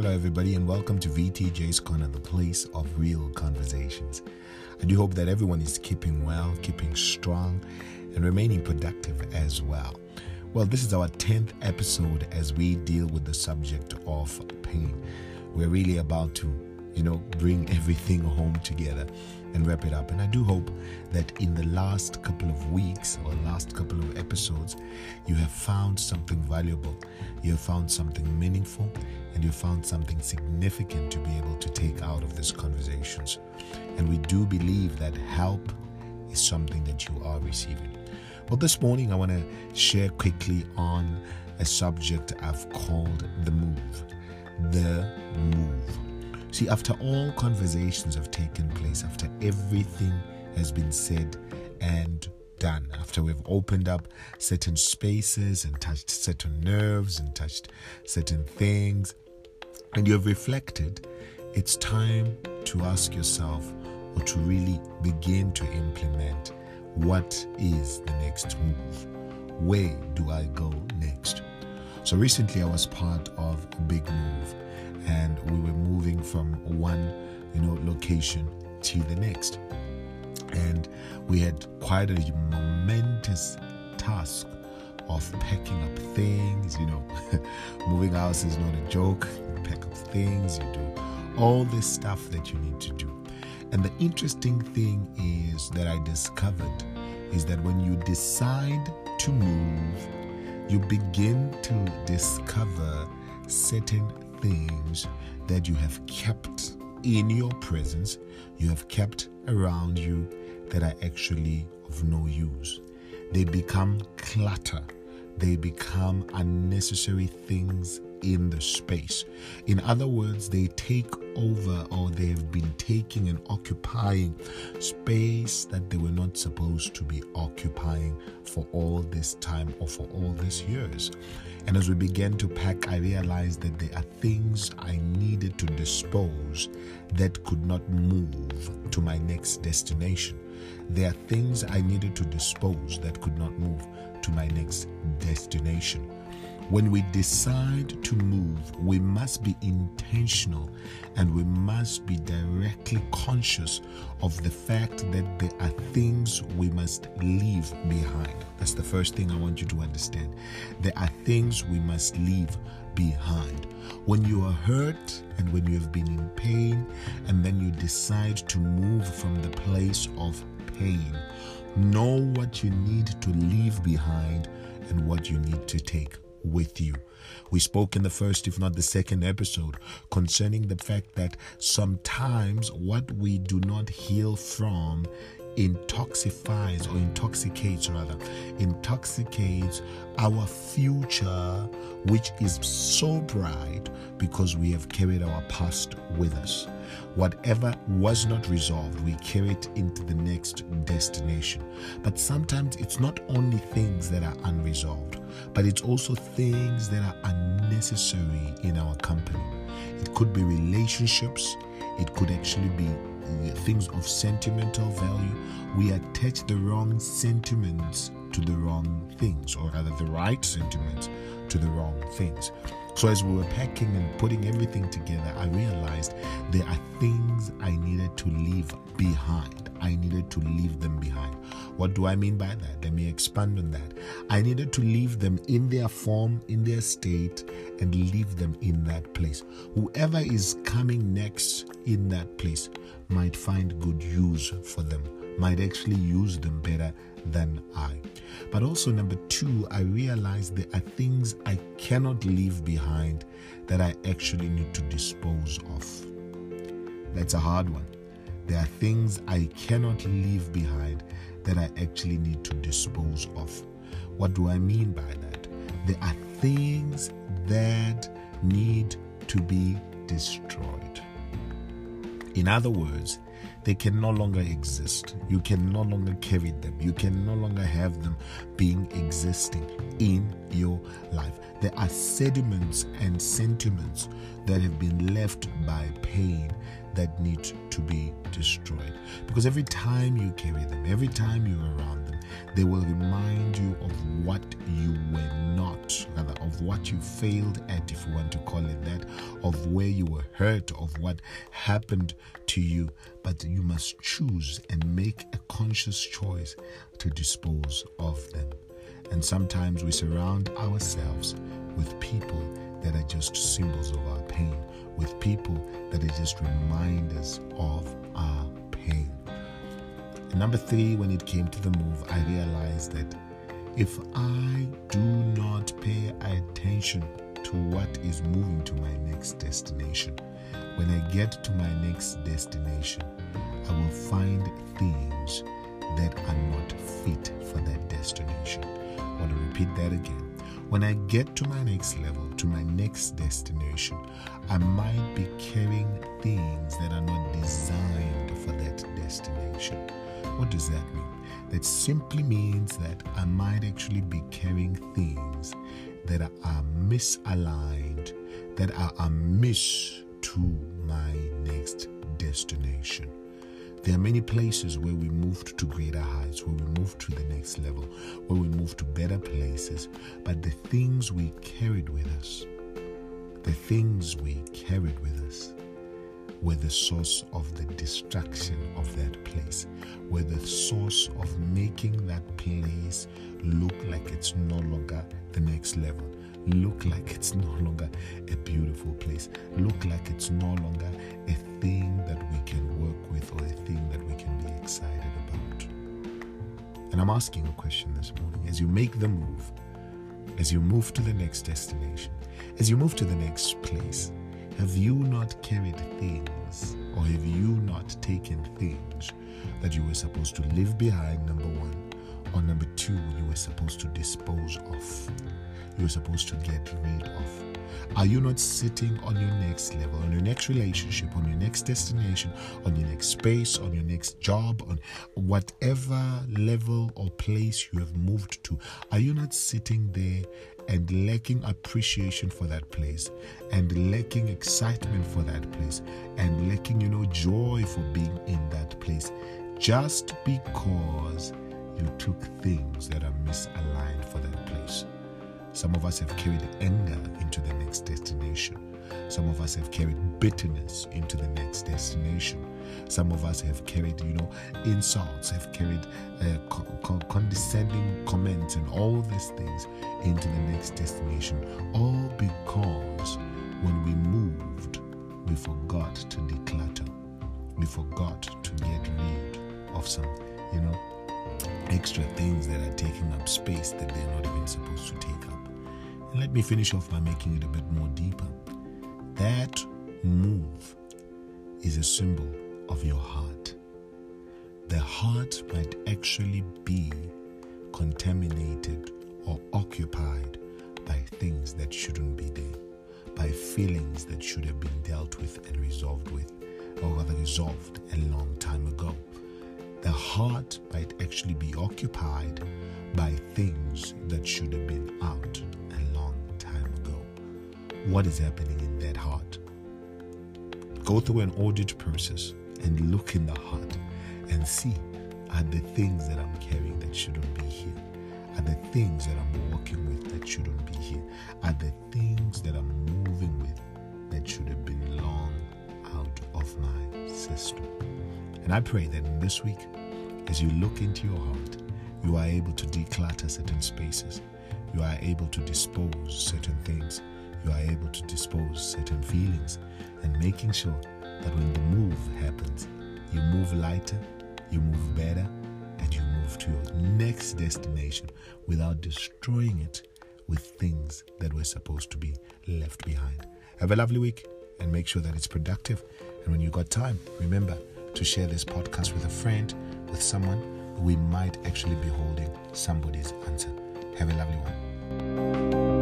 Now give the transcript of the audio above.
Hello, everybody, and welcome to VTJ's Corner, the place of real conversations. I do hope that everyone is keeping well, keeping strong, and remaining productive as well. Well, this is our 10th episode as we deal with the subject of pain. We're really about to, you know, bring everything home together and wrap it up. And I do hope that in the last couple of weeks or last couple of episodes, you have found something valuable, you have found something meaningful, and you found something significant to be able to take out of these conversations. And we do believe that help is something that you are receiving. Well, this morning I want to share quickly on a subject I've called the move. The move. See, after all conversations have taken place, after everything has been said and done, after we've opened up certain spaces and touched certain nerves and touched certain things, and you have reflected, it's time to ask yourself or to really begin to implement what is the next move? Where do I go next? So recently I was part of a big move and we were moving from one, you know, location to the next. And we had quite a momentous task of packing up things, you know. Moving house is not a joke. You pack up things, you do all this stuff that you need to do. And the interesting thing is that I discovered is that when you decide to move, you begin to discover certain things that you have kept in your presence, you have kept around you that are actually of no use. They become clutter, they become unnecessary things in the space. In other words, they take over or they have been taking and occupying space that they were not supposed to be occupying for all this time or for all these years. And as we began to pack, I realized that there are things I needed to dispose that could not move to my next destination. There are things I needed to dispose that could not move to my next destination. When we decide to move, we must be intentional and we must be directly conscious of the fact that there are things we must leave behind. That's the first thing I want you to understand. There are things we must leave behind. When you are hurt and when you have been in pain, and then you decide to move from the place of pain, know what you need to leave behind and what you need to take with you. We spoke in the first, if not the second episode, concerning the fact that sometimes what we do not heal from intoxifies or intoxicates rather intoxicates our future which is so bright because we have carried our past with us. Whatever was not resolved we carry it into the next destination. But sometimes it's not only things that are unresolved but it's also things that are unnecessary in our company. It could be relationships. It could actually be Uh, things of sentimental value, we attach the wrong sentiments to the wrong things, or rather, the right sentiments to the wrong things. So, as we were packing and putting everything together, I realized there are things I needed to leave behind. I needed to leave them behind. What do I mean by that? Let me expand on that. I needed to leave them in their form, in their state, and leave them in that place. Whoever is coming next in that place might find good use for them, might actually use them better than I. But also, number two, I realize there are things I cannot leave behind that I actually need to dispose of. That's a hard one. There are things I cannot leave behind that I actually need to dispose of. What do I mean by that? There are things that need to be destroyed. In other words, they can no longer exist. You can no longer carry them. You can no longer have them being existing in your life. There are sediments and sentiments that have been left by pain that need to be destroyed. Because every time you carry them, every time you're around them, they will remind you of what you were not, rather, of what you failed at, if you want to call it that, of where you were hurt, of what happened to you. But you must choose and make a conscious choice to dispose of them. And sometimes we surround ourselves with people that are just symbols of our pain, with people that are just reminders of. Number three, when it came to the move, I realized that if I do not pay attention to what is moving to my next destination, when I get to my next destination, I will find things that are not fit for that destination. I want to repeat that again. When I get to my next level, to my next destination, I might be carrying things that are not designed for that destination. What does that mean? That simply means that I might actually be carrying things that are misaligned, that are amiss to my next destination. There are many places where we moved to greater heights, where we moved to the next level, where we moved to better places. But the things we carried with us, the things we carried with us, were the source of the destruction of that place, were the source of making that place look like it's no longer the next level, look like it's no longer a beautiful place, look like it's no longer a thing that we can work with or a thing that we can be excited about. And I'm asking a question this morning as you make the move, as you move to the next destination, as you move to the next place, have you not carried things or have you not taken things that you were supposed to leave behind, number one? Or number two, you were supposed to dispose of? You were supposed to get rid of? Are you not sitting on your next level, on your next relationship, on your next destination, on your next space, on your next job, on whatever level or place you have moved to? Are you not sitting there and lacking appreciation for that place and lacking excitement for that place and lacking, you know, joy for being in that place just because you took things that are misaligned for that? Some of us have carried anger into the next destination. Some of us have carried bitterness into the next destination. Some of us have carried, you know, insults, have carried uh, co- co- condescending comments and all these things into the next destination. All because when we moved, we forgot to declutter. We forgot to get rid of some, you know, extra things that are taking up space that they're not even supposed to take up. Let me finish off by making it a bit more deeper. That move is a symbol of your heart. The heart might actually be contaminated or occupied by things that shouldn't be there, by feelings that should have been dealt with and resolved with, or rather resolved a long time ago. The heart might actually be occupied by things that should have been out What is happening in that heart? Go through an audit process and look in the heart and see are the things that I'm carrying that shouldn't be here? Are the things that I'm working with that shouldn't be here? Are the things that I'm moving with that should have been long out of my system? And I pray that in this week, as you look into your heart, you are able to declutter certain spaces. You are able to dispose certain things. You are able to dispose certain feelings and making sure that when the move happens, you move lighter, you move better, and you move to your next destination without destroying it with things that were supposed to be left behind. Have a lovely week and make sure that it's productive. And when you've got time, remember to share this podcast with a friend, with someone we might actually be holding somebody's answer. Have a lovely one.